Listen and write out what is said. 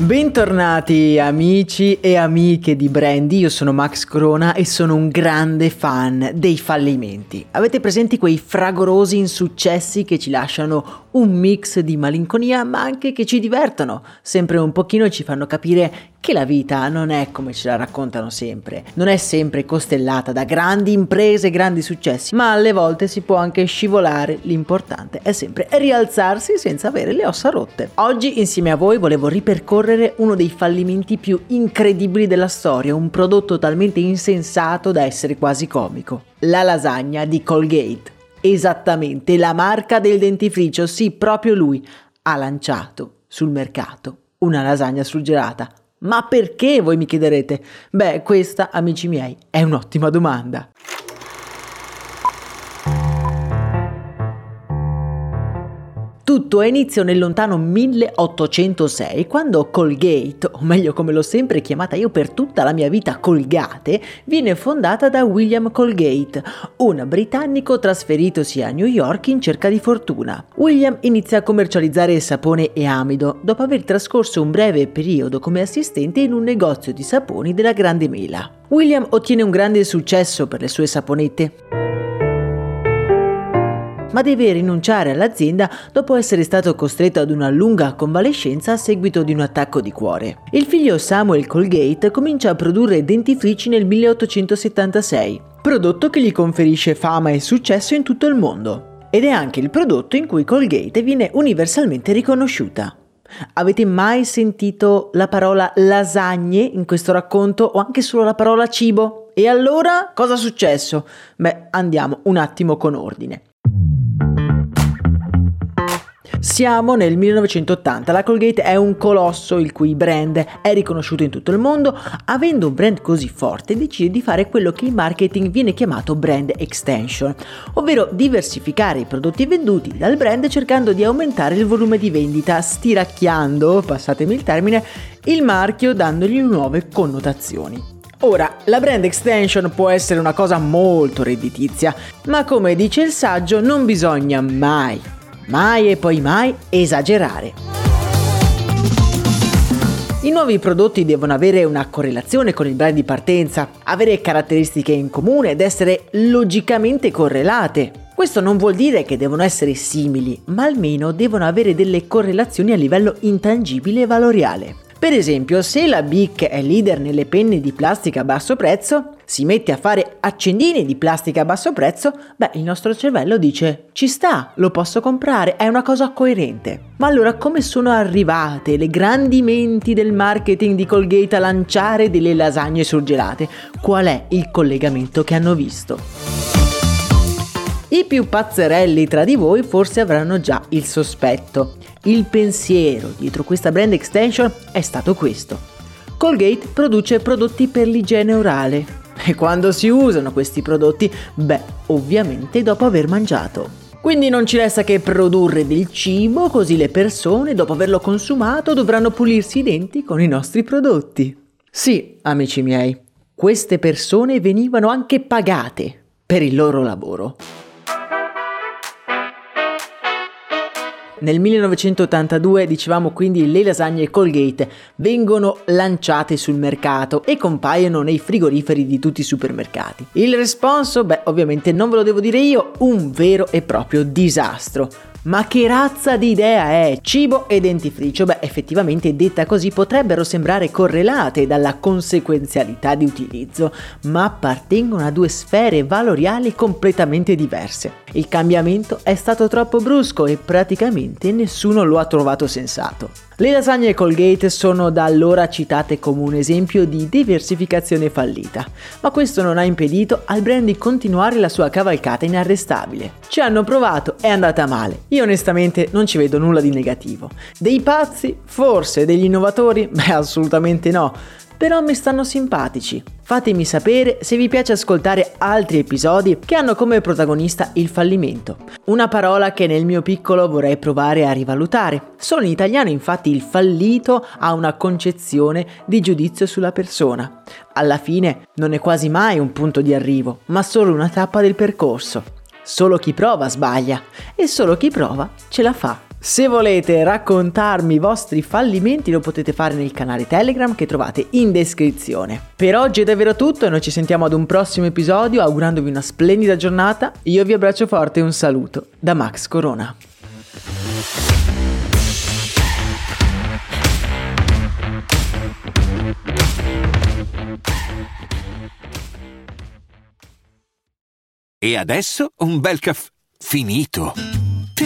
Bentornati amici e amiche di Brandy, io sono Max Corona e sono un grande fan dei fallimenti. Avete presenti quei fragorosi insuccessi che ci lasciano un mix di malinconia ma anche che ci divertono, sempre un pochino ci fanno capire che la vita non è come ce la raccontano sempre, non è sempre costellata da grandi imprese e grandi successi, ma alle volte si può anche scivolare, l'importante è sempre rialzarsi senza avere le ossa rotte. Oggi insieme a voi volevo ripercorrere uno dei fallimenti più incredibili della storia, un prodotto talmente insensato da essere quasi comico, la lasagna di Colgate. Esattamente, la marca del dentifricio, sì, proprio lui, ha lanciato sul mercato una lasagna surgelata. Ma perché, voi mi chiederete? Beh, questa, amici miei, è un'ottima domanda. Tutto ha inizio nel lontano 1806 quando Colgate, o meglio come l'ho sempre chiamata io per tutta la mia vita Colgate, viene fondata da William Colgate, un britannico trasferitosi a New York in cerca di fortuna. William inizia a commercializzare sapone e amido dopo aver trascorso un breve periodo come assistente in un negozio di saponi della Grande Mela. William ottiene un grande successo per le sue saponette ma deve rinunciare all'azienda dopo essere stato costretto ad una lunga convalescenza a seguito di un attacco di cuore. Il figlio Samuel Colgate comincia a produrre dentifrici nel 1876, prodotto che gli conferisce fama e successo in tutto il mondo. Ed è anche il prodotto in cui Colgate viene universalmente riconosciuta. Avete mai sentito la parola lasagne in questo racconto o anche solo la parola cibo? E allora cosa è successo? Beh, andiamo un attimo con ordine. Siamo nel 1980, la Colgate è un colosso il cui brand è riconosciuto in tutto il mondo, avendo un brand così forte decide di fare quello che in marketing viene chiamato brand extension, ovvero diversificare i prodotti venduti dal brand cercando di aumentare il volume di vendita, stiracchiando, passatemi il termine, il marchio dandogli nuove connotazioni. Ora, la brand extension può essere una cosa molto redditizia, ma come dice il saggio non bisogna mai mai e poi mai esagerare. I nuovi prodotti devono avere una correlazione con il brand di partenza, avere caratteristiche in comune ed essere logicamente correlate. Questo non vuol dire che devono essere simili, ma almeno devono avere delle correlazioni a livello intangibile e valoriale. Per esempio, se la BIC è leader nelle penne di plastica a basso prezzo, si mette a fare accendini di plastica a basso prezzo, beh, il nostro cervello dice ci sta, lo posso comprare, è una cosa coerente. Ma allora come sono arrivate le grandi menti del marketing di Colgate a lanciare delle lasagne surgelate? Qual è il collegamento che hanno visto? I più pazzerelli tra di voi forse avranno già il sospetto. Il pensiero dietro questa brand extension è stato questo. Colgate produce prodotti per l'igiene orale. E quando si usano questi prodotti? Beh, ovviamente dopo aver mangiato. Quindi non ci resta che produrre del cibo così le persone, dopo averlo consumato, dovranno pulirsi i denti con i nostri prodotti. Sì, amici miei, queste persone venivano anche pagate per il loro lavoro. Nel 1982, dicevamo quindi, le lasagne Colgate vengono lanciate sul mercato e compaiono nei frigoriferi di tutti i supermercati. Il responso, beh, ovviamente non ve lo devo dire io, un vero e proprio disastro. Ma che razza di idea è? Cibo e dentifricio? Beh, effettivamente detta così potrebbero sembrare correlate dalla conseguenzialità di utilizzo, ma appartengono a due sfere valoriali completamente diverse. Il cambiamento è stato troppo brusco e praticamente nessuno lo ha trovato sensato. Le lasagne Colgate sono da allora citate come un esempio di diversificazione fallita, ma questo non ha impedito al brand di continuare la sua cavalcata inarrestabile. Ci hanno provato, è andata male. Io onestamente non ci vedo nulla di negativo. Dei pazzi? Forse. Degli innovatori? Beh, assolutamente no però mi stanno simpatici. Fatemi sapere se vi piace ascoltare altri episodi che hanno come protagonista il fallimento. Una parola che nel mio piccolo vorrei provare a rivalutare. Solo in italiano infatti il fallito ha una concezione di giudizio sulla persona. Alla fine non è quasi mai un punto di arrivo, ma solo una tappa del percorso. Solo chi prova sbaglia e solo chi prova ce la fa. Se volete raccontarmi i vostri fallimenti lo potete fare nel canale Telegram che trovate in descrizione. Per oggi è davvero tutto e noi ci sentiamo ad un prossimo episodio augurandovi una splendida giornata. Io vi abbraccio forte e un saluto da Max Corona. E adesso un bel caffè finito.